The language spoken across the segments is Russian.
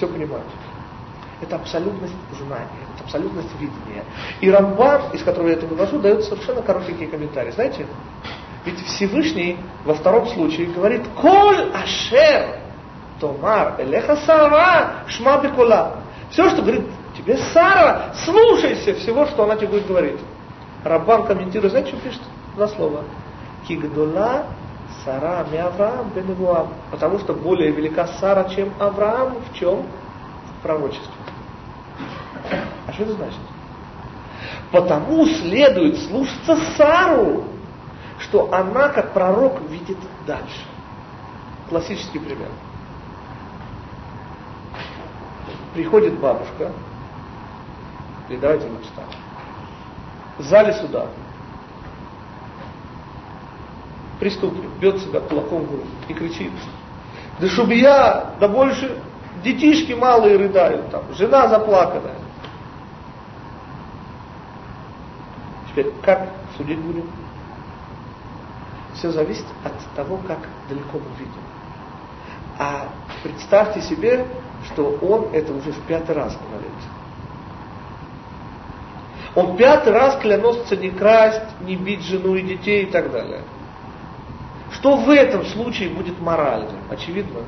все понимают. Это абсолютность знания, это абсолютность видения. И Рамбан, из которого я это вывожу, дает совершенно коротенькие комментарии. Знаете, ведь Всевышний во втором случае говорит «Коль ашер томар элеха сара шма бекула». Все, что говорит тебе Сара, слушайся всего, что она тебе будет говорить. Раббан комментирует, знаете, что пишет? Два слова. Кигдула Сара ми Авраам бен Потому что более велика Сара, чем Авраам в чем? В пророчестве. А что это значит? Потому следует слушаться Сару, что она, как пророк, видит дальше. Классический пример. Приходит бабушка, и давайте начитаем. В зале суда преступник бьет себя кулаком в грудь и кричит, да чтобы я, да больше детишки малые рыдают, там, жена заплаканная. Теперь, как судить будем? Все зависит от того, как далеко мы видим. А представьте себе, что он это уже в пятый раз говорит. Он пятый раз клянется не красть, не бить жену и детей и так далее. Что в этом случае будет морально? Очевидно,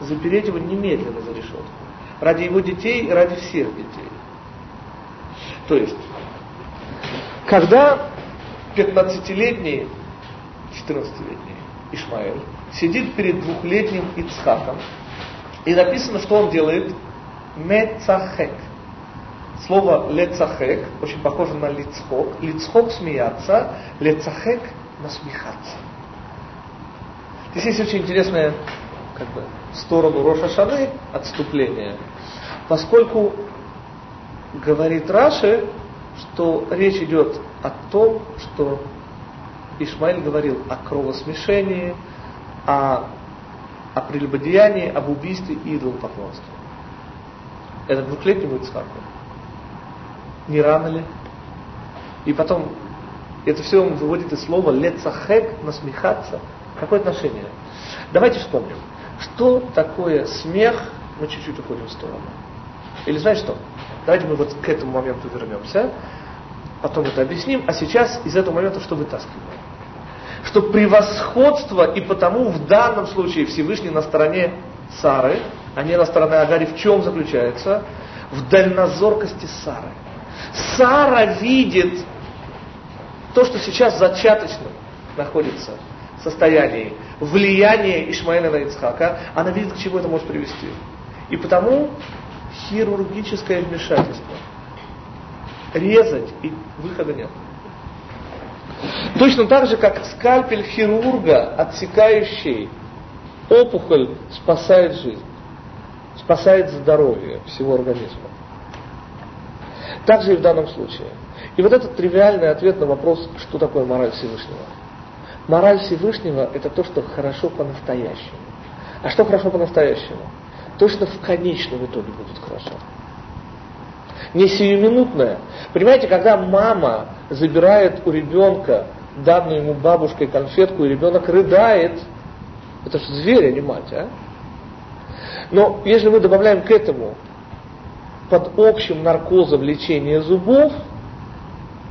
запереть его немедленно за решетку. Ради его детей и ради всех детей. То есть, когда 15-летний, 14-летний Ишмаэль сидит перед двухлетним Ицхаком, и написано, что он делает? Мецахек. Слово лецахек очень похоже на лицхок. Лицхок смеяться, лецахек насмехаться. Здесь есть очень интересная как бы, сторону Роша Шаны, отступления, поскольку говорит Раши, что речь идет о том, что Ишмаиль говорил о кровосмешении, о, о прелюбодеянии, об убийстве и идолопоклонстве. Это двухлетнему Ицхаку. Не рано ли? И потом это все он выводит из слова лецахек, насмехаться – Какое отношение? Давайте вспомним. Что такое смех? Мы чуть-чуть уходим в сторону. Или знаете что? Давайте мы вот к этому моменту вернемся, потом это объясним, а сейчас из этого момента что вытаскиваем? Что превосходство и потому в данном случае Всевышний на стороне Сары, а не на стороне Агари, в чем заключается? В дальнозоркости Сары. Сара видит то, что сейчас зачаточно находится состоянии влияния Ишмаэля на Ицхака, она видит, к чему это может привести. И потому хирургическое вмешательство. Резать и выхода нет. Точно так же, как скальпель хирурга, отсекающий опухоль, спасает жизнь, спасает здоровье всего организма. Так же и в данном случае. И вот этот тривиальный ответ на вопрос, что такое мораль Всевышнего – Мораль Всевышнего – это то, что хорошо по-настоящему. А что хорошо по-настоящему? То, что в конечном итоге будет хорошо. Не сиюминутное. Понимаете, когда мама забирает у ребенка данную ему бабушкой конфетку, и ребенок рыдает, это же зверь, а не мать, а? Но если мы добавляем к этому под общим наркозом лечение зубов –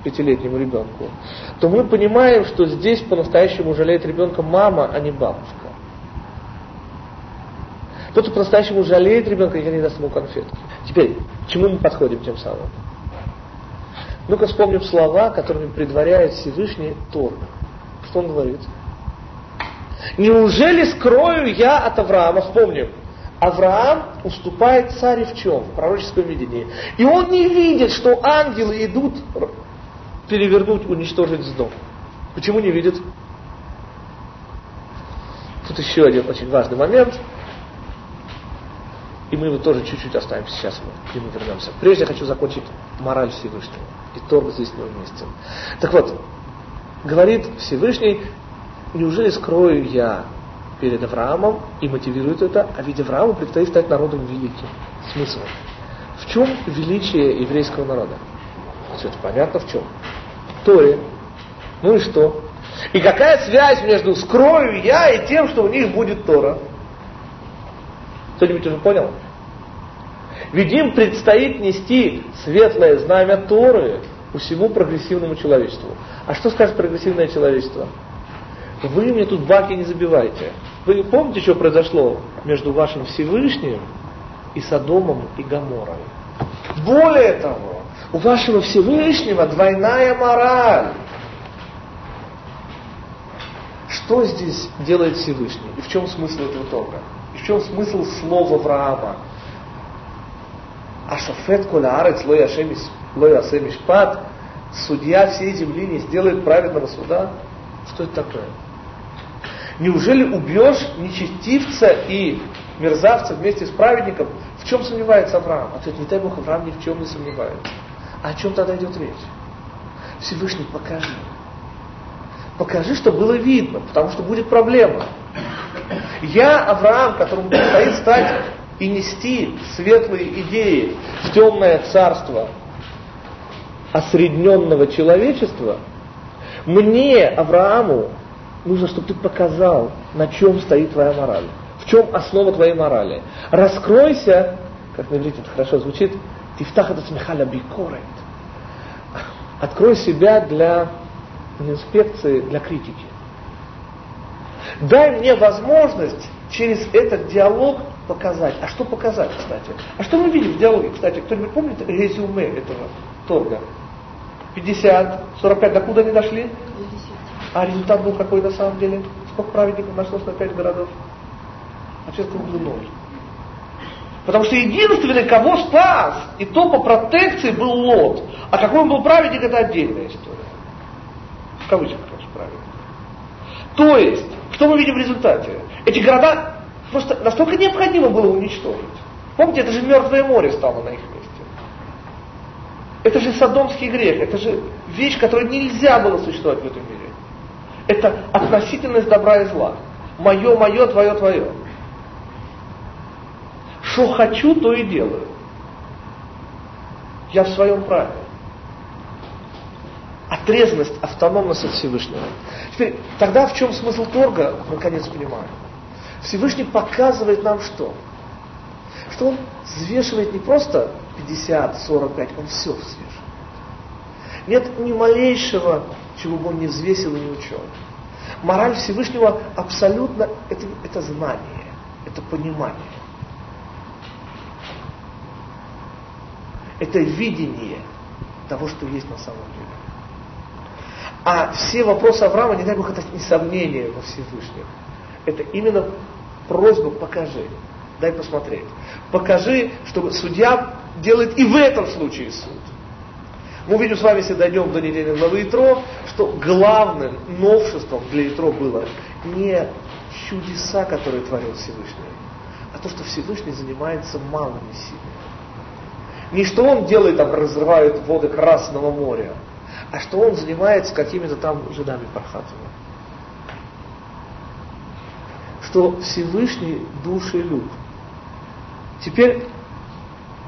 пятилетнему ребенку, то мы понимаем, что здесь по-настоящему жалеет ребенка мама, а не бабушка. Тот, кто по-настоящему жалеет ребенка, никогда не даст ему конфетки. Теперь, к чему мы подходим тем самым? Ну-ка вспомним слова, которыми предваряет Всевышний Тор. Что он говорит? Неужели скрою я от Авраама? Вспомним. Авраам уступает царе в чем? В пророческом видении. И он не видит, что ангелы идут перевернуть, уничтожить сдом. Почему не видит? Тут еще один очень важный момент. И мы его тоже чуть-чуть оставим сейчас, мы вернемся. Прежде я хочу закончить мораль Всевышнего. И торг здесь не уместен. Так вот, говорит Всевышний, неужели скрою я перед Авраамом и мотивирует это, а ведь Аврааму предстоит стать народом великим. Смысл? В чем величие еврейского народа? Все это понятно в чем. Торе. Ну и что? И какая связь между скрою я и тем, что у них будет Тора? Кто-нибудь уже понял? Ведь им предстоит нести светлое знамя Торы всему прогрессивному человечеству. А что скажет прогрессивное человечество? Вы мне тут баки не забивайте. Вы помните, что произошло между вашим Всевышним и Содомом и Гаморой? Более того, у вашего Всевышнего двойная мораль. Что здесь делает Всевышний? И в чем смысл этого торга? И в чем смысл слова Авраама? Ашафет колярец лой асем мишпат, судья всей земли не сделает праведного суда? Что это такое? Неужели убьешь нечестивца и мерзавца вместе с праведником? В чем сомневается Авраам? Ответ, не дай Бог, Авраам ни в чем не сомневается. О чем тогда идет речь? Всевышний, покажи. Покажи, что было видно, потому что будет проблема. Я, Авраам, которому предстоит стать и нести светлые идеи в темное царство осредненного человечества, мне, Аврааму, нужно, чтобы ты показал, на чем стоит твоя мораль. В чем основа твоей морали. Раскройся, как на иврите это хорошо звучит, тифтах это смехаля бикорет. Открой себя для инспекции, для критики. Дай мне возможность через этот диалог показать. А что показать, кстати? А что мы видим в диалоге, кстати? Кто-нибудь помнит резюме этого торга? 50, 45, до куда они дошли? А результат был какой на самом деле? Сколько праведников нашлось на 5 городов? А сейчас круглый ноль. Потому что единственный, кого спас, и то по протекции был Лот. А какой он был праведник, это отдельная история. В кавычках, конечно, праведник. То есть, что мы видим в результате? Эти города просто настолько необходимо было уничтожить. Помните, это же мертвое море стало на их месте. Это же садомский грех, это же вещь, которой нельзя было существовать в этом мире. Это относительность добра и зла. Мое, мое, твое, твое. Что хочу, то и делаю. Я в своем праве. Отрезанность, автономность от Всевышнего. Теперь, тогда в чем смысл торга, наконец понимаем. Всевышний показывает нам что? Что он взвешивает не просто 50, 45, он все взвешивает. Нет ни малейшего, чего бы он не взвесил и не учел. Мораль Всевышнего абсолютно это, это знание, это понимание. Это видение того, что есть на самом деле. А все вопросы Авраама, не дай Бог, это не сомнение во Всевышнем. Это именно просьба покажи, дай посмотреть. Покажи, что судья делает и в этом случае суд. Мы увидим с вами, если дойдем до недели главы Итро, что главным новшеством для Итро было не чудеса, которые творил Всевышний, а то, что Всевышний занимается малыми силами. Не что он делает, там, разрывает воды Красного моря, а что он занимается какими-то там жидами Пархатова. Что Всевышний душелюб. Теперь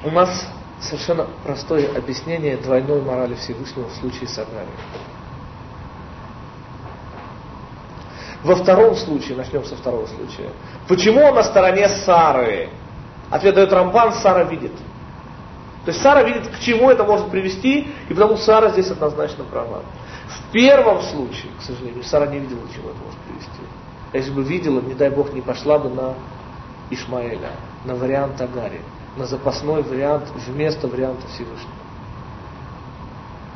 у нас совершенно простое объяснение двойной морали Всевышнего в случае с Агарией. Во втором случае, начнем со второго случая. Почему он на стороне Сары? Ответ дает Рамбан, Сара видит. То есть Сара видит, к чему это может привести, и потому Сара здесь однозначно права. В первом случае, к сожалению, Сара не видела, к чему это может привести. Если бы видела, не дай Бог, не пошла бы на Ишмаэля, на вариант Агари, на запасной вариант вместо варианта Всевышнего.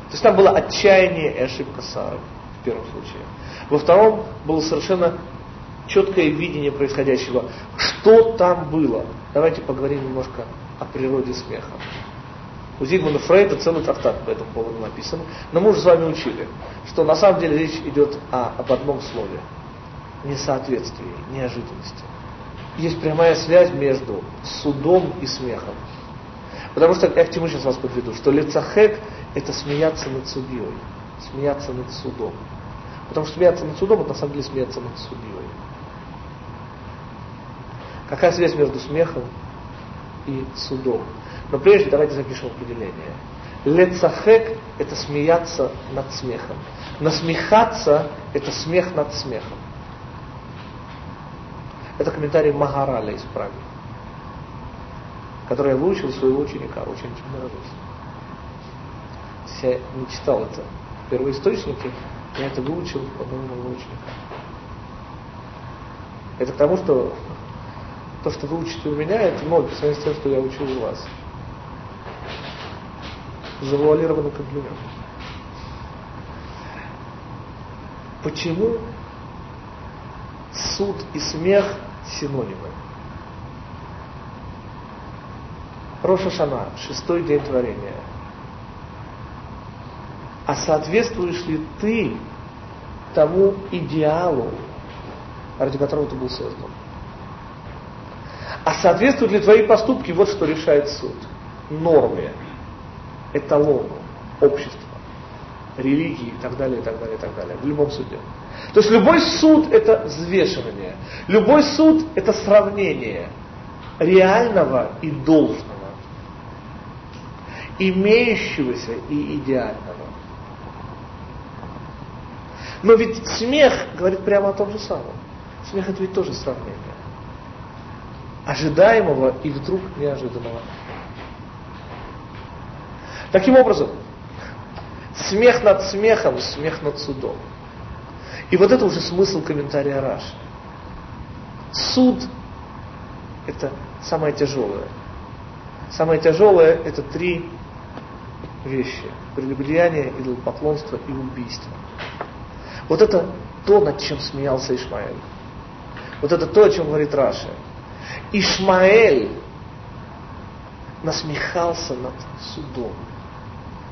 То есть там было отчаяние и ошибка Сары в первом случае. Во втором было совершенно четкое видение происходящего. Что там было? Давайте поговорим немножко о природе смеха. У Зигмунда Фрейда целый трактат по этому поводу написан. Но мы уже с вами учили, что на самом деле речь идет о, об одном слове. Несоответствии, неожиданности. Есть прямая связь между судом и смехом. Потому что, я к чему сейчас вас подведу, что лицахек – это смеяться над судьей, смеяться над судом. Потому что смеяться над судом – это на самом деле смеяться над судьей. Какая связь между смехом и судом? Но прежде давайте запишем определение. Лецахек – это смеяться над смехом. Насмехаться – это смех над смехом. Это комментарий Магараля из Праги. которое я выучил своего ученика, очень-очень нравилось. Я не читал это в первоисточнике, я это выучил у одного моего ученика. Это к тому, что то, что вы учите у меня, это ноль по сравнению с тем, что я учу у вас. Завуалированный комплимент. Почему суд и смех синонимы? Роша Шана, шестой день творения. А соответствуешь ли ты тому идеалу, ради которого ты был создан? А соответствуют ли твои поступки, вот что решает суд, норме, эталону, общества, религии и так далее, и так далее, и так далее, в любом суде. То есть любой суд это взвешивание, любой суд это сравнение реального и должного, имеющегося и идеального. Но ведь смех говорит прямо о том же самом. Смех это ведь тоже сравнение. Ожидаемого и вдруг неожиданного. Таким образом, смех над смехом, смех над судом. И вот это уже смысл комментария Раши. Суд – это самое тяжелое. Самое тяжелое – это три вещи. Прелюбодеяние, идолопоклонство и убийство. Вот это то, над чем смеялся Ишмаэль. Вот это то, о чем говорит Раша. Ишмаэль насмехался над судом,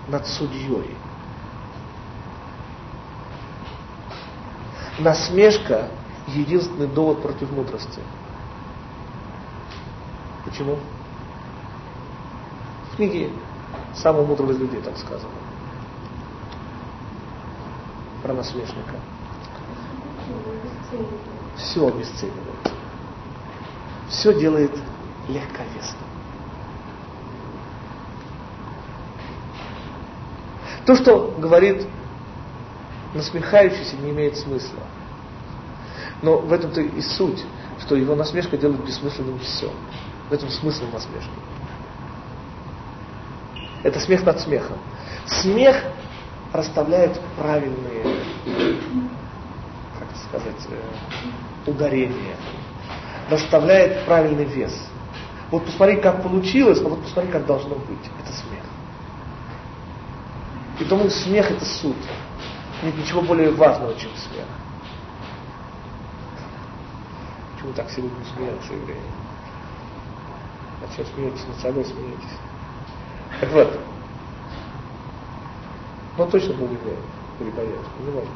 над судьей. Насмешка – единственный довод против мудрости. Почему? В книге самого мудрого из людей так сказано про насмешника. Все обесценивает. Все делает легковесно. То, что говорит насмехающийся, не имеет смысла. Но в этом-то и суть, что его насмешка делает бессмысленным все. В этом смысл насмешки. Это смех над смехом. Смех расставляет правильные, как сказать, э, ударения, расставляет правильный вес. Вот посмотри, как получилось, а вот посмотри, как должно быть. Это смех. И тому смех это суд. Нет ничего более важного, чем смех. Почему так сегодня смеются евреи? А чем смеетесь? Над собой смеетесь. Так вот, но точно был евреем или боец, понимаете?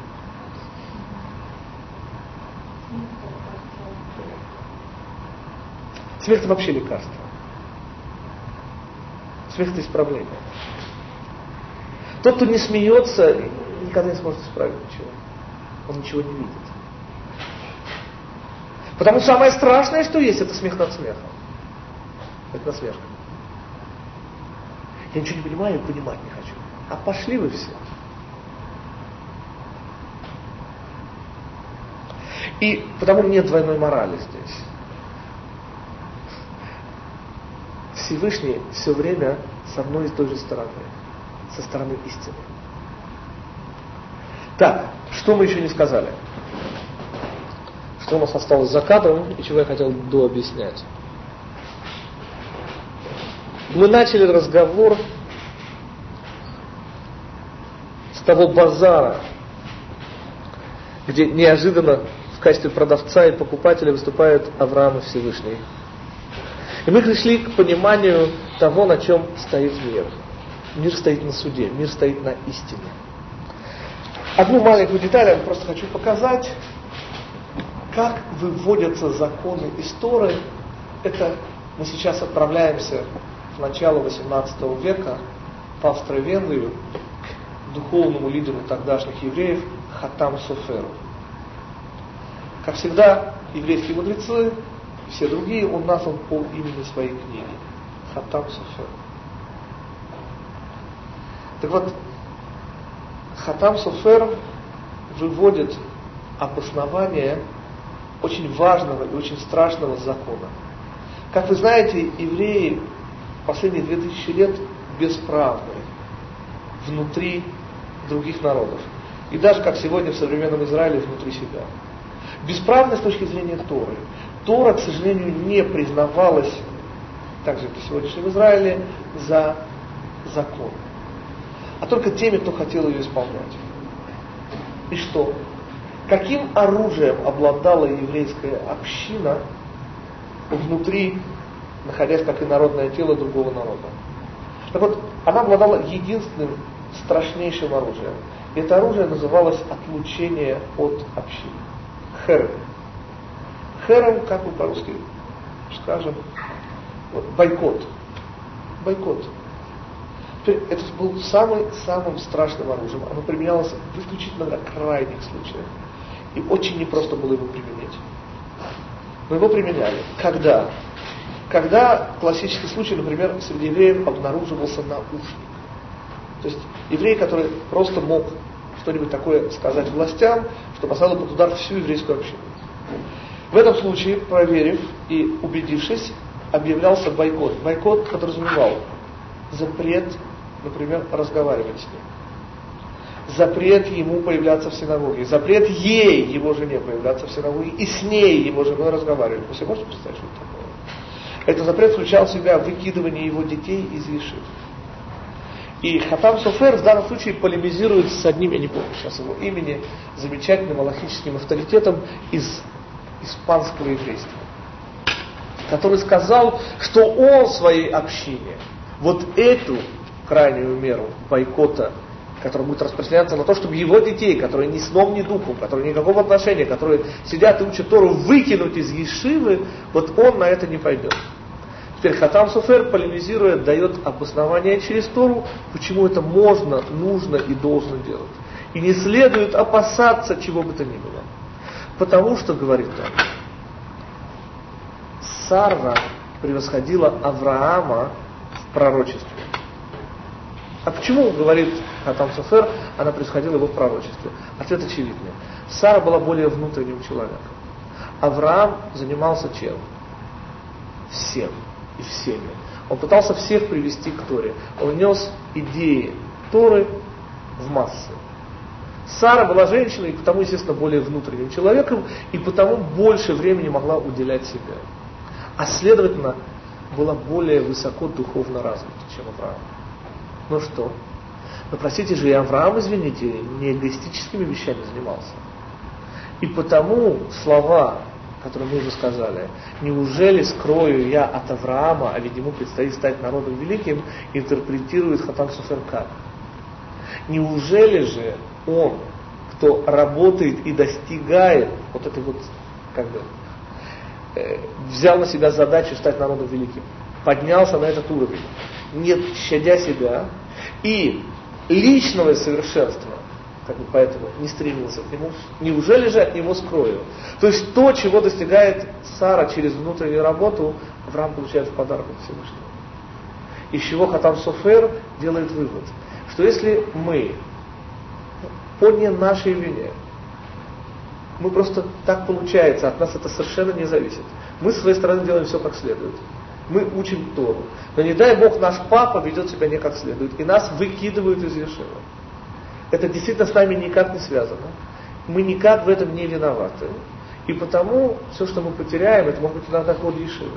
Смех это вообще лекарство. Смех это исправление. Тот, кто не смеется, никогда не сможет исправить ничего. Он ничего не видит. Потому что самое страшное, что есть, это смех над смехом. Это насмешка. Я ничего не понимаю и понимать не хочу. А пошли вы все. И потому нет двойной морали здесь. Всевышний все время со мной и той же стороны, со стороны истины. Так, что мы еще не сказали? Что у нас осталось за кадром и чего я хотел дообъяснять? Мы начали разговор того базара, где неожиданно в качестве продавца и покупателя выступает Авраам и Всевышний. И мы пришли к пониманию того, на чем стоит мир. Мир стоит на суде, мир стоит на истине. Одну маленькую деталь я просто хочу показать, как выводятся законы истории. Это мы сейчас отправляемся в начало 18 века в Австро-Венгрию, духовному лидеру тогдашних евреев Хатам Соферу. Как всегда, еврейские мудрецы все другие, он назван по имени своей книги. Хатам Софер. Так вот, Хатам Софер выводит обоснование очень важного и очень страшного закона. Как вы знаете, евреи последние 2000 лет бесправны внутри других народов. И даже как сегодня в современном Израиле внутри себя. Бесправны с точки зрения Торы. Тора, к сожалению, не признавалась, также как и сегодняшнем Израиле, за закон. А только теми, кто хотел ее исполнять. И что? Каким оружием обладала еврейская община внутри, находясь как и народное тело другого народа? Так вот, она обладала единственным страшнейшим оружием. И это оружие называлось отлучение от общины. Херем. Херем, как мы по-русски скажем, вот, бойкот. Бойкот. Это был самым-самым страшным оружием. Оно применялось в исключительно крайних случаях. И очень непросто было его применять. Но его применяли. Когда? Когда классический случай, например, среди евреев обнаруживался наушник. То есть еврей, который просто мог что-нибудь такое сказать властям, что поставило под удар всю еврейскую общину. В этом случае, проверив и убедившись, объявлялся бойкот. Бойкот подразумевал запрет, например, разговаривать с ним запрет ему появляться в синагоге, запрет ей, его жене, появляться в синагоге, и с ней, его женой, разговаривать. Вы себе можете представить, что это такое? Этот запрет включал в себя выкидывание его детей из Ешив. И Хатам Софер в данном случае полемизирует с одним, я не помню сейчас его имени, замечательным аллахическим авторитетом из испанского еврейства, который сказал, что он своей общине вот эту крайнюю меру бойкота который будет распространяться на то, чтобы его детей, которые ни сном, ни духом, которые никакого отношения, которые сидят и учат Тору, выкинуть из Ешивы, вот он на это не пойдет. Теперь Хатам Суфер, полемизирует, дает обоснование через Тору, почему это можно, нужно и должно делать. И не следует опасаться чего бы то ни было. Потому что, говорит он, Сара превосходила Авраама в пророчестве. А почему, говорит Хатам Софер, она происходила его в пророчестве? Ответ очевидный. Сара была более внутренним человеком. Авраам занимался чем? Всем и всеми. Он пытался всех привести к Торе. Он нес идеи Торы в массы. Сара была женщиной, и потому, естественно, более внутренним человеком, и потому больше времени могла уделять себе. А следовательно, была более высоко духовно развита, чем Авраам. Ну что? Но простите же, и Авраам, извините, не эгоистическими вещами занимался. И потому слова, которые мы уже сказали, неужели скрою я от Авраама, а ведь ему предстоит стать народом великим, интерпретирует Хатам Суфер как? Неужели же он, кто работает и достигает вот этой вот, как бы, э, взял на себя задачу стать народом великим, поднялся на этот уровень, не щадя себя, и личного совершенства, как бы поэтому не стремился к нему, неужели же от него скрою? То есть то, чего достигает Сара через внутреннюю работу, Авраам получает в подарок от Всевышнего. Из чего Хатам Софер делает вывод, что если мы по не нашей вине, мы просто так получается, от нас это совершенно не зависит. Мы с своей стороны делаем все как следует мы учим Тору. Но не дай Бог наш папа ведет себя не как следует, и нас выкидывают из Ешива. Это действительно с нами никак не связано. Мы никак в этом не виноваты. И потому все, что мы потеряем, это может быть иногда ход Ешивы.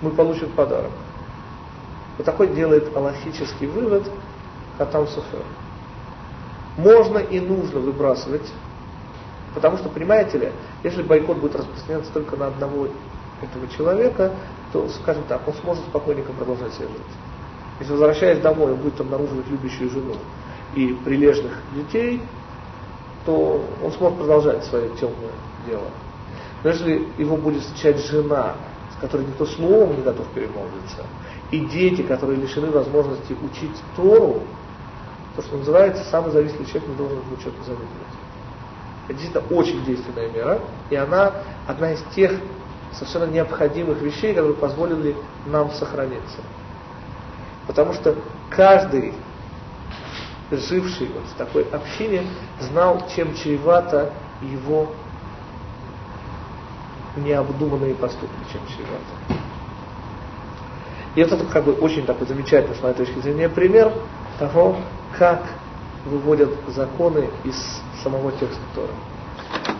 Мы получим подарок. Вот такой делает аллахический вывод Хатам Суфер. Можно и нужно выбрасывать, потому что, понимаете ли, если бойкот будет распространяться только на одного этого человека, то, скажем так, он сможет спокойненько продолжать себя жить. Если возвращаясь домой, он будет обнаруживать любящую жену и прилежных детей, то он сможет продолжать свое темное дело. Но если его будет встречать жена, с которой никто словом не готов перемолвиться, и дети, которые лишены возможности учить Тору, то, что называется, самый зависимый человек не должен в учет завидовать. Это действительно очень действенная мера, и она одна из тех совершенно необходимых вещей, которые позволили нам сохраниться. Потому что каждый, живший вот в такой общине, знал, чем чревато его необдуманные поступки, чем чревато. И это как бы очень такой замечательный, с моей точки зрения, пример того, как выводят законы из самого текста Тора.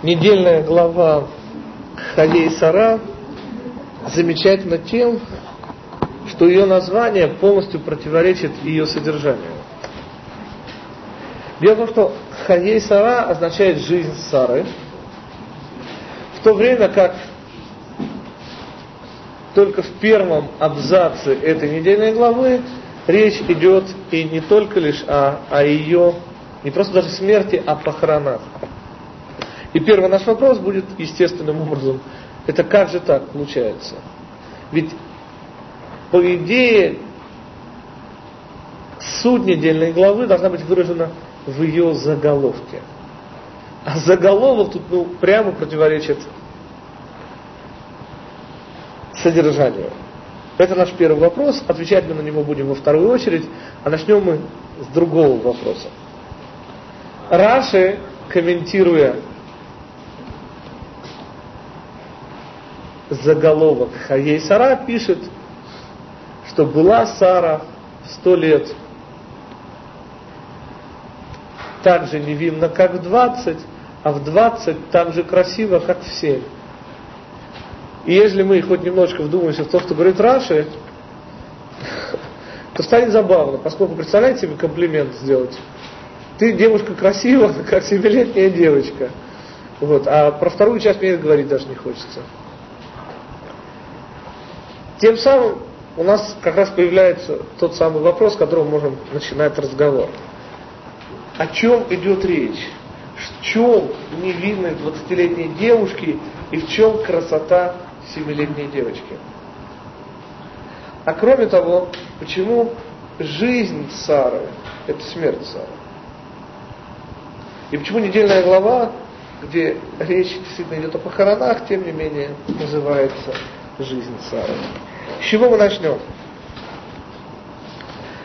Недельная глава Халей Сара замечательна тем, что ее название полностью противоречит ее содержанию. Дело в том, что Хаей Сара означает жизнь Сары, в то время как только в первом абзаце этой недельной главы речь идет и не только лишь о, о ее, не просто даже смерти, а похоронах. И первый наш вопрос будет естественным образом, это как же так получается? Ведь по идее суть недельной главы должна быть выражена в ее заголовке. А заголовок тут ну, прямо противоречит содержанию. Это наш первый вопрос. Отвечать мы на него будем во вторую очередь. А начнем мы с другого вопроса. Раши, комментируя заголовок Хаей Сара, пишет, что была Сара сто лет так же невинна, как в двадцать, а в двадцать так же красиво, как в семь. И если мы хоть немножко вдумаемся в то, что говорит Раши, то станет забавно, поскольку, представляете себе комплимент сделать. Ты девушка красивая, как семилетняя девочка. Вот. А про вторую часть мне говорить даже не хочется. Тем самым у нас как раз появляется тот самый вопрос, с которого можем начинать разговор. О чем идет речь? В чем невинность 20-летней девушки и в чем красота семилетней девочки. А кроме того, почему жизнь Сары – это смерть Сары? И почему недельная глава, где речь действительно идет о похоронах, тем не менее называется жизнь Сары? С чего мы начнем?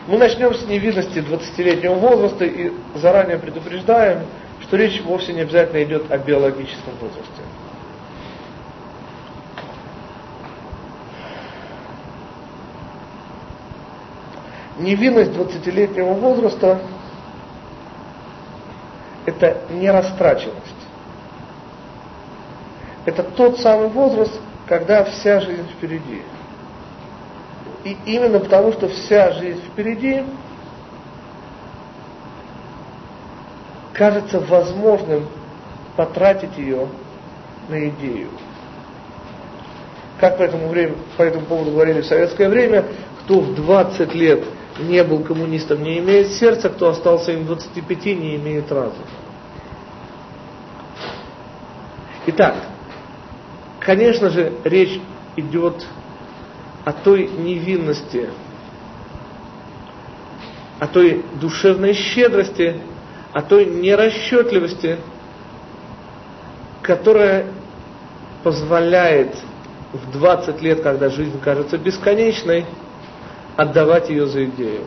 Мы начнем с невидности 20-летнего возраста и заранее предупреждаем, что речь вовсе не обязательно идет о биологическом возрасте. невинность 20-летнего возраста – это нерастраченность. Это тот самый возраст, когда вся жизнь впереди. И именно потому, что вся жизнь впереди, кажется возможным потратить ее на идею. Как по этому, времени, по этому поводу говорили в советское время, кто в 20 лет не был коммунистом, не имеет сердца, кто остался им 25, не имеет разума. Итак, конечно же, речь идет о той невинности, о той душевной щедрости, о той нерасчетливости, которая позволяет в 20 лет, когда жизнь кажется бесконечной, отдавать ее за идею.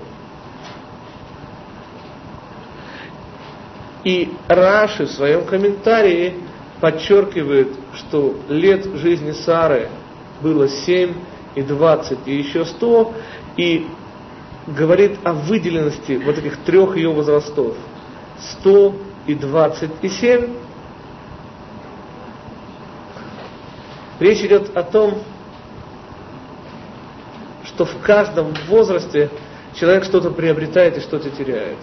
И Раши в своем комментарии подчеркивает, что лет жизни Сары было 7 и 20 и еще 100, и говорит о выделенности вот этих трех ее возрастов. 100 и 27. Речь идет о том, что в каждом возрасте человек что-то приобретает и что-то теряет.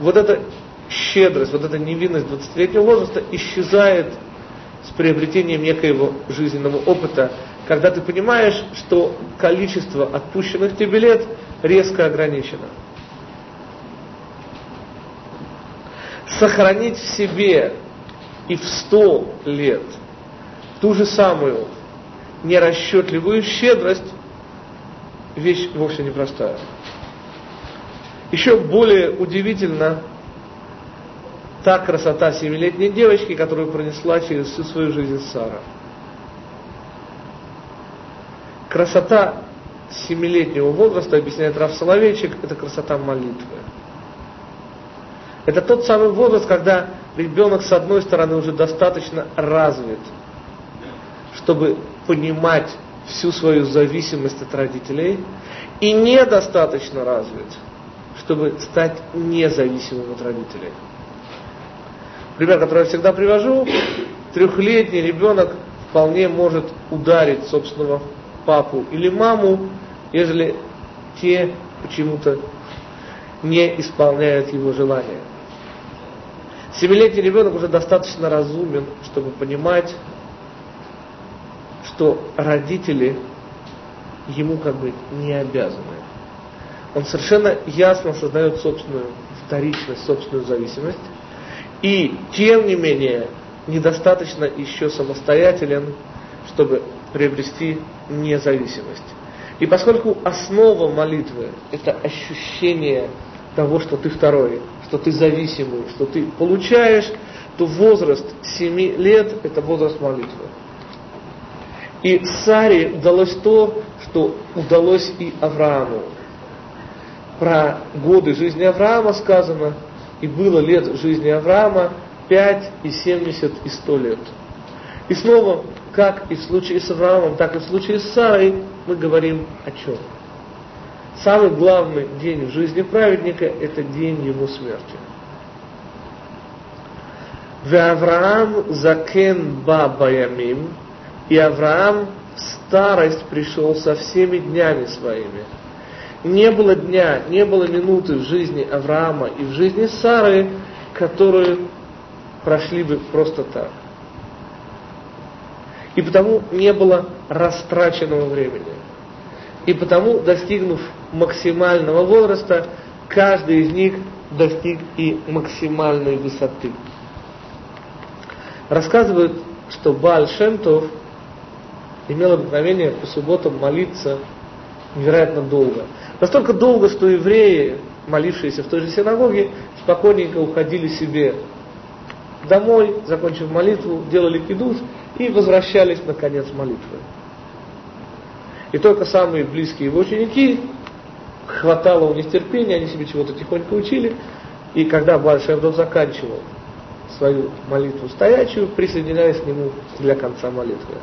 Вот эта щедрость, вот эта невинность 20-летнего возраста исчезает с приобретением некоего жизненного опыта, когда ты понимаешь, что количество отпущенных тебе лет резко ограничено. Сохранить в себе и в сто лет ту же самую нерасчетливую щедрость, вещь вовсе непростая. Еще более удивительно та красота семилетней девочки, которую пронесла через всю свою жизнь Сара. Красота семилетнего возраста, объясняет Раф Соловейчик, это красота молитвы. Это тот самый возраст, когда ребенок с одной стороны уже достаточно развит, чтобы понимать всю свою зависимость от родителей и недостаточно развит, чтобы стать независимым от родителей. Пример, который я всегда привожу, трехлетний ребенок вполне может ударить собственного папу или маму, ежели те почему-то не исполняют его желания. Семилетний ребенок уже достаточно разумен, чтобы понимать, что родители ему как бы не обязаны. Он совершенно ясно осознает собственную вторичность, собственную зависимость. И, тем не менее, недостаточно еще самостоятелен, чтобы приобрести независимость. И поскольку основа молитвы – это ощущение того, что ты второй, что ты зависимый, что ты получаешь, то возраст 7 лет – это возраст молитвы. И Саре удалось то, что удалось и Аврааму. Про годы жизни Авраама сказано, и было лет жизни Авраама 5 и 70 и 100 лет. И снова, как и в случае с Авраамом, так и в случае с Сарой, мы говорим о чем? Самый главный день в жизни праведника – это день его смерти. В Авраам закен ба баямим – и Авраам в старость пришел со всеми днями своими. Не было дня, не было минуты в жизни Авраама и в жизни Сары, которые прошли бы просто так. И потому не было растраченного времени. И потому, достигнув максимального возраста, каждый из них достиг и максимальной высоты. Рассказывают, что Бааль Шемтов – имел обыкновение по субботам молиться невероятно долго. Настолько долго, что евреи, молившиеся в той же синагоге, спокойненько уходили себе домой, закончив молитву, делали кидуш и возвращались на конец молитвы. И только самые близкие его ученики, хватало у них терпения, они себе чего-то тихонько учили, и когда Большой Авдов заканчивал свою молитву стоячую, присоединялись к нему для конца молитвы.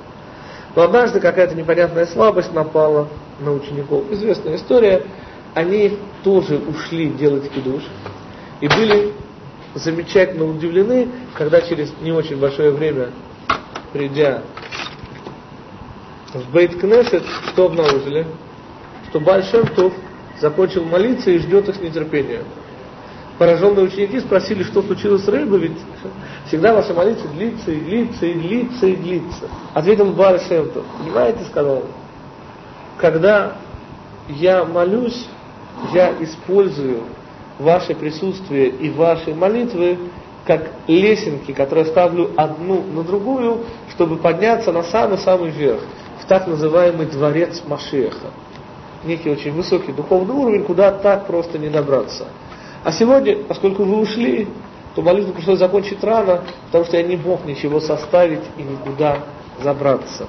Но однажды какая-то непонятная слабость напала на учеников. Известная история. Они тоже ушли делать кидуш и были замечательно удивлены, когда через не очень большое время, придя в Бейт Кнесет, что обнаружили? Что Большой Тув закончил молиться и ждет их с нетерпением пораженные ученики спросили, что случилось с рыбой, ведь всегда ваша молитва длится и длится и длится и длится. Ответил Бар понимаете, сказал он, когда я молюсь, я использую ваше присутствие и ваши молитвы как лесенки, которые ставлю одну на другую, чтобы подняться на самый-самый верх, в так называемый дворец Машеха. Некий очень высокий духовный уровень, куда так просто не добраться. А сегодня, поскольку вы ушли, то молитву пришлось закончить рано, потому что я не мог ничего составить и никуда забраться.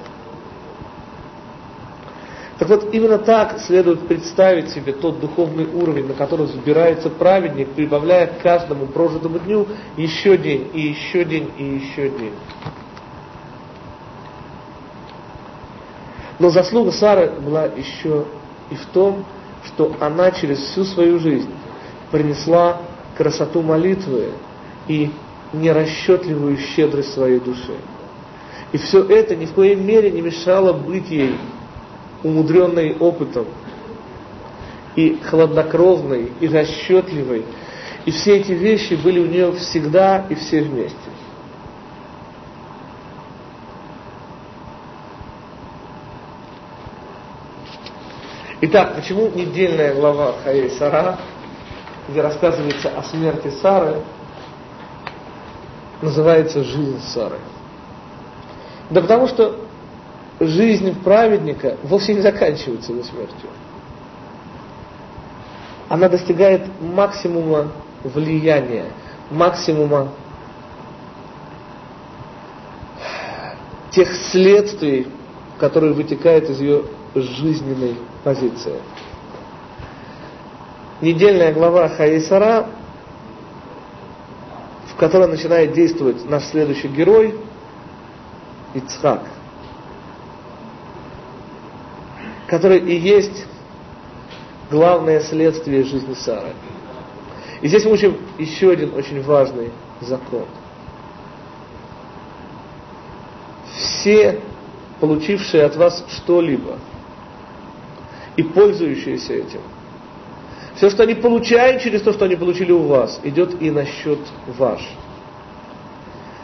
Так вот, именно так следует представить себе тот духовный уровень, на который взбирается праведник, прибавляя к каждому прожитому дню еще день, и еще день, и еще день. Но заслуга Сары была еще и в том, что она через всю свою жизнь принесла красоту молитвы и нерасчетливую щедрость своей души. И все это ни в коей мере не мешало быть ей умудренной опытом, и хладнокровной, и расчетливой. И все эти вещи были у нее всегда и все вместе. Итак, почему недельная глава Хаей Сара где рассказывается о смерти Сары, называется «Жизнь Сары». Да потому что жизнь праведника вовсе не заканчивается его смертью. Она достигает максимума влияния, максимума тех следствий, которые вытекают из ее жизненной позиции недельная глава Хаисара, в которой начинает действовать наш следующий герой, Ицхак. который и есть главное следствие жизни Сары. И здесь мы учим еще один очень важный закон. Все, получившие от вас что-либо и пользующиеся этим, все, что они получают через то, что они получили у вас, идет и на счет ваш.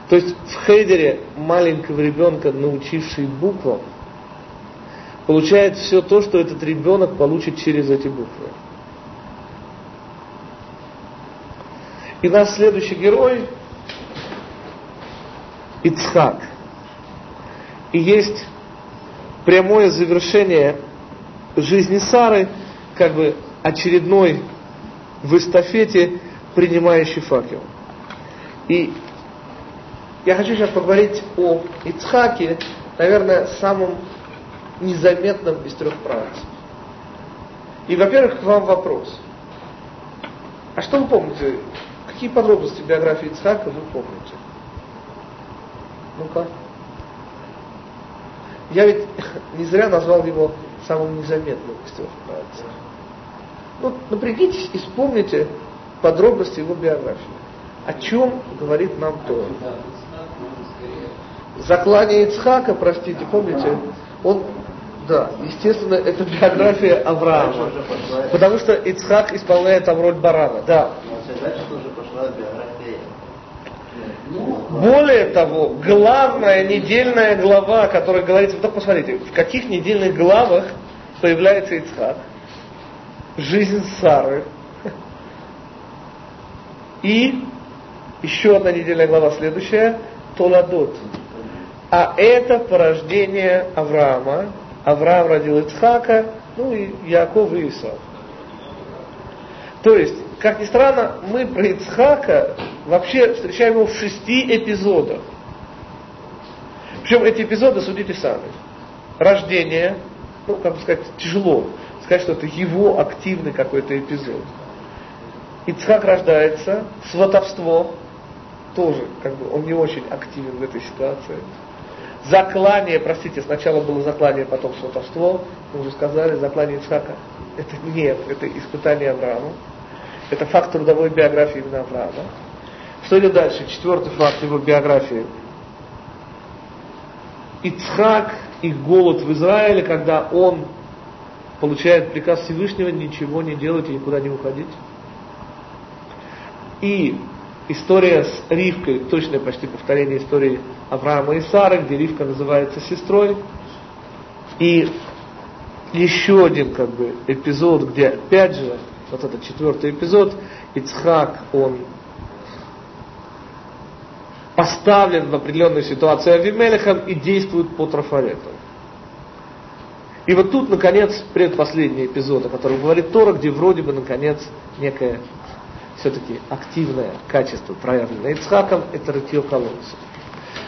То есть в хейдере маленького ребенка, научивший буквам, получает все то, что этот ребенок получит через эти буквы. И наш следующий герой Ицхак. И есть прямое завершение жизни Сары, как бы очередной в эстафете принимающий факел. И я хочу сейчас поговорить о Ицхаке, наверное, самом незаметном из трех праотцев. И, во-первых, к вам вопрос. А что вы помните? Какие подробности биографии Ицхака вы помните? Ну-ка. Я ведь не зря назвал его самым незаметным из трех праотцев. Ну, напрягитесь и вспомните подробности его биографии. О чем говорит нам то? Заклание Ицхака, простите, помните, он, да, естественно, это биография Авраама. Потому что Ицхак исполняет там роль барана, да. Более того, главная недельная глава, которая говорится, вот посмотрите, в каких недельных главах появляется Ицхак, жизнь Сары. И еще одна недельная глава следующая, Толадот. А это порождение Авраама. Авраам родил Ицхака, ну и Яков и Исав. То есть, как ни странно, мы про Ицхака вообще встречаем его в шести эпизодах. Причем эти эпизоды судите сами. Рождение, ну, как бы сказать, тяжело сказать, что это его активный какой-то эпизод. Ицхак рождается, сватовство, тоже, как бы, он не очень активен в этой ситуации. Заклание, простите, сначала было заклание, потом сватовство, мы уже сказали, заклание Ицхака. Это нет, это испытание Авраама. Это факт трудовой биографии именно Авраама. Что идет дальше? Четвертый факт его биографии. Ицхак и голод в Израиле, когда он получает приказ Всевышнего ничего не делать и никуда не уходить. И история с Ривкой, точное почти повторение истории Авраама и Сары, где Ривка называется сестрой. И еще один как бы эпизод, где опять же, вот этот четвертый эпизод, Ицхак, он поставлен в определенную ситуацию Авимелехом и действует по трафарету. И вот тут, наконец, предпоследний эпизод, о котором говорит Тора, где вроде бы, наконец, некое все-таки активное качество проявлено Ицхаком, это рытье колодцев.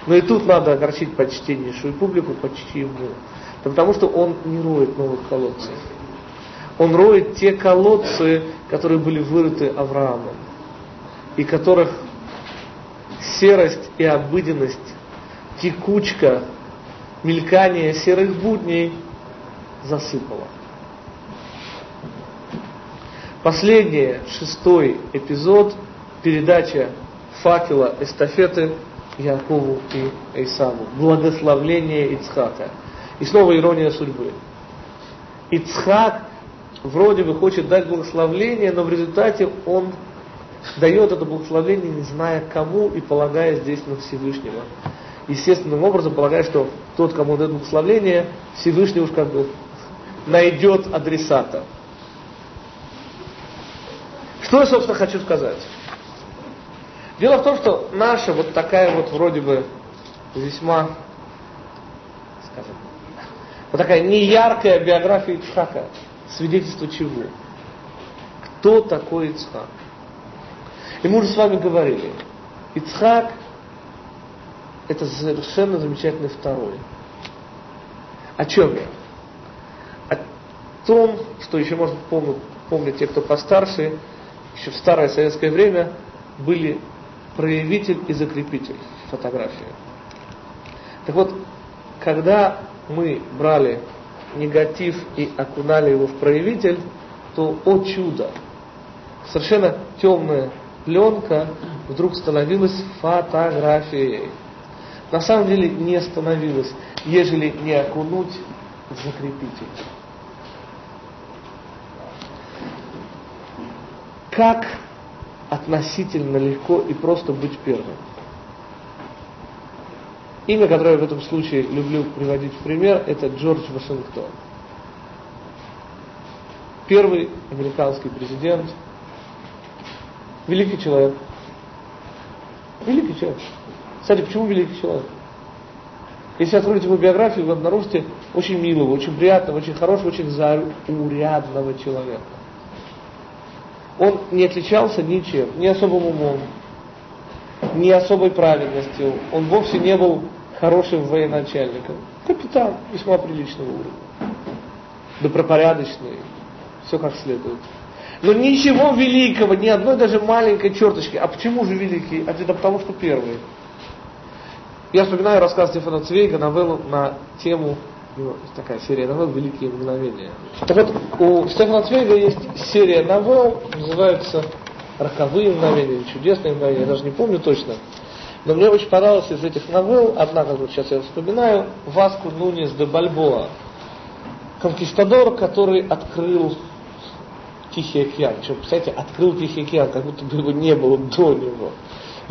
Но и тут надо огорчить почтеннейшую публику, почти ему. Потому что он не роет новых колодцев. Он роет те колодцы, которые были вырыты Авраамом, и которых серость и обыденность, текучка, мелькание серых будней – засыпало. Последний, шестой эпизод, передача факела эстафеты Якову и Исаву. Благословление Ицхака. И снова ирония судьбы. Ицхак вроде бы хочет дать благословление, но в результате он дает это благословение, не зная кому и полагая здесь на Всевышнего. Естественным образом полагая, что тот, кому дает благословение, Всевышний уж как бы найдет адресата. Что я, собственно, хочу сказать? Дело в том, что наша вот такая вот вроде бы весьма, скажем, вот такая неяркая биография Ицхака, свидетельство чего? Кто такой Ицхак? И мы уже с вами говорили, Ицхак это совершенно замечательный второй. О чем я? Том, что еще можно помнить, помнить те, кто постарше, еще в старое советское время были проявитель и закрепитель фотографии. Так вот, когда мы брали негатив и окунали его в проявитель, то, о чудо, совершенно темная пленка вдруг становилась фотографией. На самом деле не становилась, ежели не окунуть в закрепитель. Как относительно легко и просто быть первым? Имя, которое я в этом случае люблю приводить в пример, это Джордж Вашингтон. Первый американский президент, великий человек. Великий человек. Кстати, почему великий человек? Если откроете его биографию, вы обнаружите очень милого, очень приятного, очень хорошего, очень заурядного человека. Он не отличался ничем, ни особым умом, ни особой праведностью. Он вовсе не был хорошим военачальником. Капитан весьма приличного уровня. Добропорядочный, все как следует. Но ничего великого, ни одной даже маленькой черточки. А почему же великий? А это потому, что первый. Я вспоминаю рассказ Стефана Цвейга, новеллу на тему, ну, такая серия новелл «Великие мгновения». Так вот, у Стефана Цвейга есть серия новелл, называется «Роковые мгновения», «Чудесные мгновения», я даже не помню точно. Но мне очень понравилась из этих новелл, одна, которую сейчас я вспоминаю, Васку Нунис де Бальбоа, конкистадор, который открыл Тихий океан. Причем, представляете, открыл Тихий океан, как будто бы его не было до него.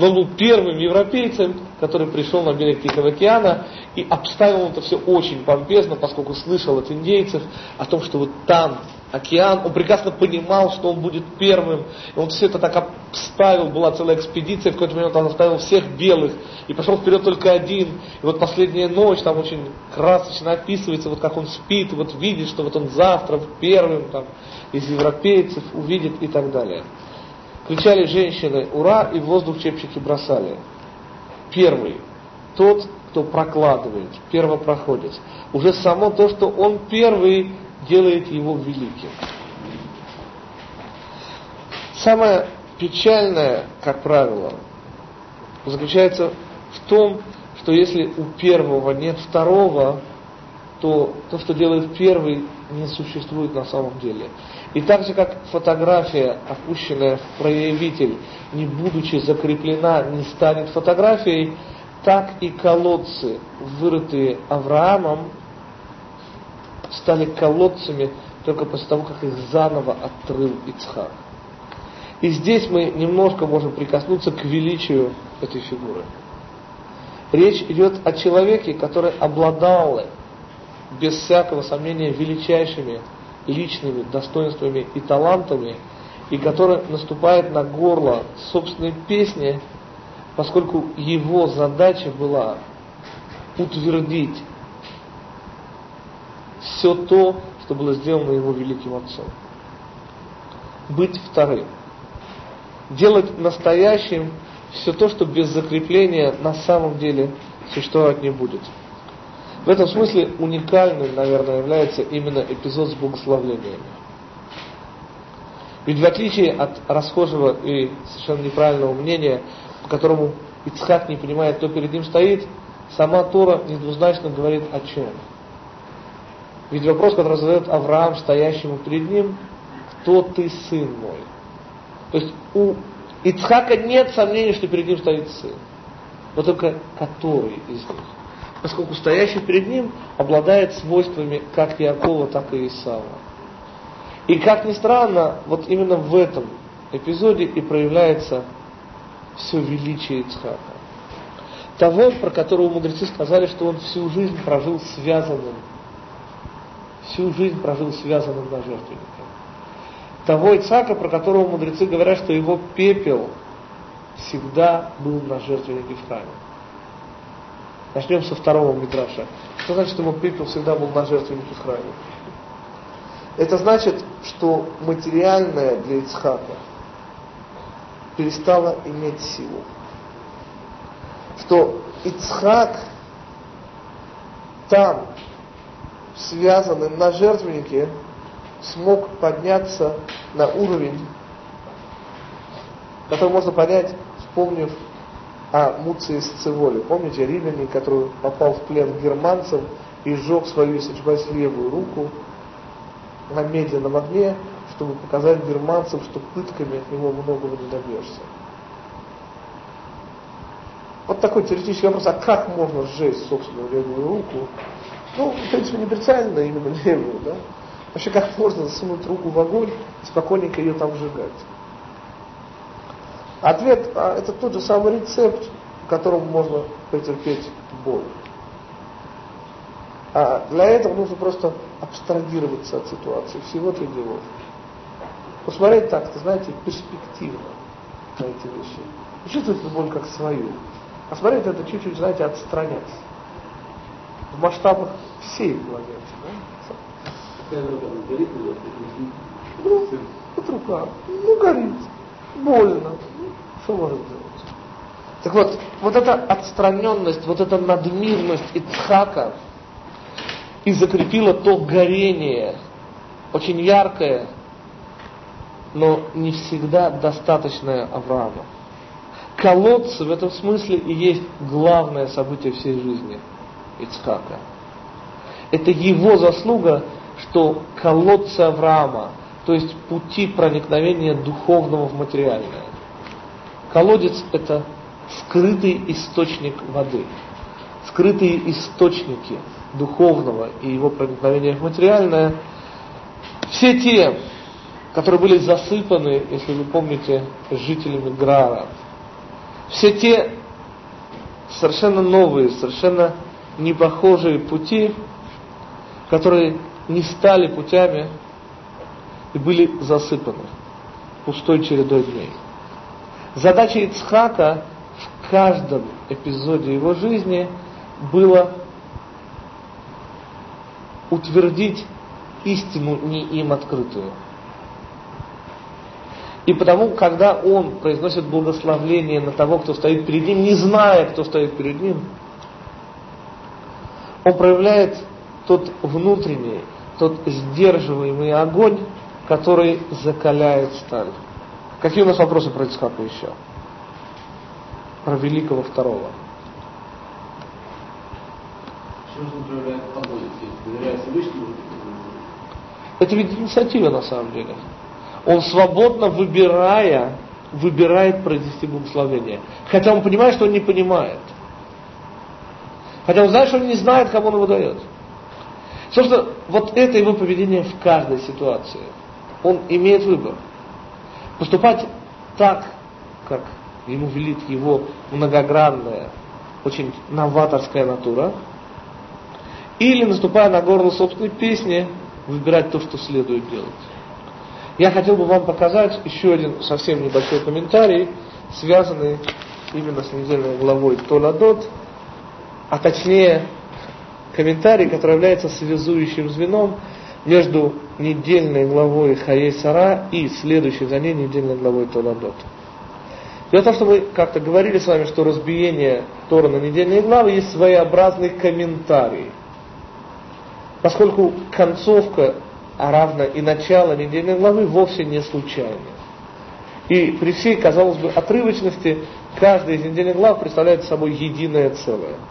Но он был первым европейцем, который пришел на берег Тихого океана и обставил это все очень помпезно, поскольку слышал от индейцев о том, что вот там океан, он прекрасно понимал, что он будет первым, и он все это так обставил, была целая экспедиция, в какой-то момент он оставил всех белых, и пошел вперед только один, и вот последняя ночь, там очень красочно описывается, вот как он спит, вот видит, что вот он завтра первым там, из европейцев увидит и так далее. Кричали женщины «Ура!» и в воздух чепчики бросали. Первый, тот, кто прокладывает, первопроходец. Уже само то, что он первый, делает его великим. Самое печальное, как правило, заключается в том, что если у первого нет второго, то то, что делает первый, не существует на самом деле. И так же, как фотография, опущенная в проявитель, не будучи закреплена, не станет фотографией, так и колодцы, вырытые Авраамом, стали колодцами только после того, как их заново открыл Ицхак. И здесь мы немножко можем прикоснуться к величию этой фигуры. Речь идет о человеке, который обладал, без всякого сомнения, величайшими личными достоинствами и талантами, и который наступает на горло собственной песни, поскольку его задача была утвердить все то, что было сделано его великим отцом. Быть вторым. Делать настоящим все то, что без закрепления на самом деле существовать не будет. В этом смысле уникальным, наверное, является именно эпизод с богословлениями. Ведь в отличие от расхожего и совершенно неправильного мнения, по которому Ицхак не понимает, кто перед ним стоит, сама Тора недвузначно говорит о чем. Ведь вопрос, который задает Авраам, стоящему перед ним, кто ты, сын мой? То есть у Ицхака нет сомнений, что перед ним стоит сын. Но только который из них поскольку стоящий перед ним обладает свойствами как Иакова, так и Исава. И как ни странно, вот именно в этом эпизоде и проявляется все величие Ицхака. Того, про которого мудрецы сказали, что он всю жизнь прожил связанным, всю жизнь прожил связанным на жертвеннике. Того Ицхака, про которого мудрецы говорят, что его пепел всегда был на жертвеннике в храме. Начнем со второго мидраша. Что значит, что его пепел всегда был на жертвеннике храме? Это значит, что материальное для Ицхака перестало иметь силу. Что Ицхак там, связанный на жертвеннике, смог подняться на уровень, который можно понять, вспомнив а Муций из Циволи. Помните, римлянин, который попал в плен германцам и сжег свою, если не левую руку на медленном огне, чтобы показать бирманцам, что пытками от него многого не добьешься. Вот такой теоретический вопрос, а как можно сжечь собственную левую руку? Ну, в принципе, не прицельно именно левую, да? Вообще, как можно засунуть руку в огонь и спокойненько ее там сжигать? Ответ, а это тот же самый рецепт, которому можно претерпеть боль. А для этого нужно просто абстрагироваться от ситуации, всего-то делов. Посмотреть так, знаете, перспективно на эти вещи. Не чувствовать эту боль как свою. А смотреть это чуть-чуть, знаете, отстраняться. В масштабах всей планеты. Да? Ну, вот рука. Ну, горит. Больно. Что может делать? Так вот, вот эта отстраненность, вот эта надмирность Ицхака и закрепила то горение, очень яркое, но не всегда достаточное Авраама. Колодцы в этом смысле и есть главное событие всей жизни Ицхака. Это его заслуга, что колодцы Авраама, то есть пути проникновения духовного в материальное. Колодец – это скрытый источник воды, скрытые источники духовного и его проникновения в материальное. Все те, которые были засыпаны, если вы помните, жителями Грара, все те совершенно новые, совершенно не похожие пути, которые не стали путями и были засыпаны пустой чередой дней. Задача Ицхака в каждом эпизоде его жизни было утвердить истину не им открытую. И потому, когда он произносит благословление на того, кто стоит перед ним, не зная, кто стоит перед ним, он проявляет тот внутренний, тот сдерживаемый огонь, который закаляет сталь. Какие у нас вопросы про Ицхака еще? Про великого второго. Это ведь инициатива на самом деле. Он свободно выбирая, выбирает произнести благословение. Хотя он понимает, что он не понимает. Хотя он знает, что он не знает, кому он его дает. Собственно, вот это его поведение в каждой ситуации. Он имеет выбор поступать так, как ему велит его многогранная, очень новаторская натура, или, наступая на горло собственной песни, выбирать то, что следует делать. Я хотел бы вам показать еще один совсем небольшой комментарий, связанный именно с недельной главой Толадот, а точнее комментарий, который является связующим звеном между недельной главой Хаей Сара и следующей за ней недельной главой Толадот. Дело в том, что мы как-то говорили с вами, что разбиение Тора на недельные главы есть своеобразный комментарий. Поскольку концовка, а равно и начало недельной главы вовсе не случайны. И при всей, казалось бы, отрывочности, каждая из недельных глав представляет собой единое целое –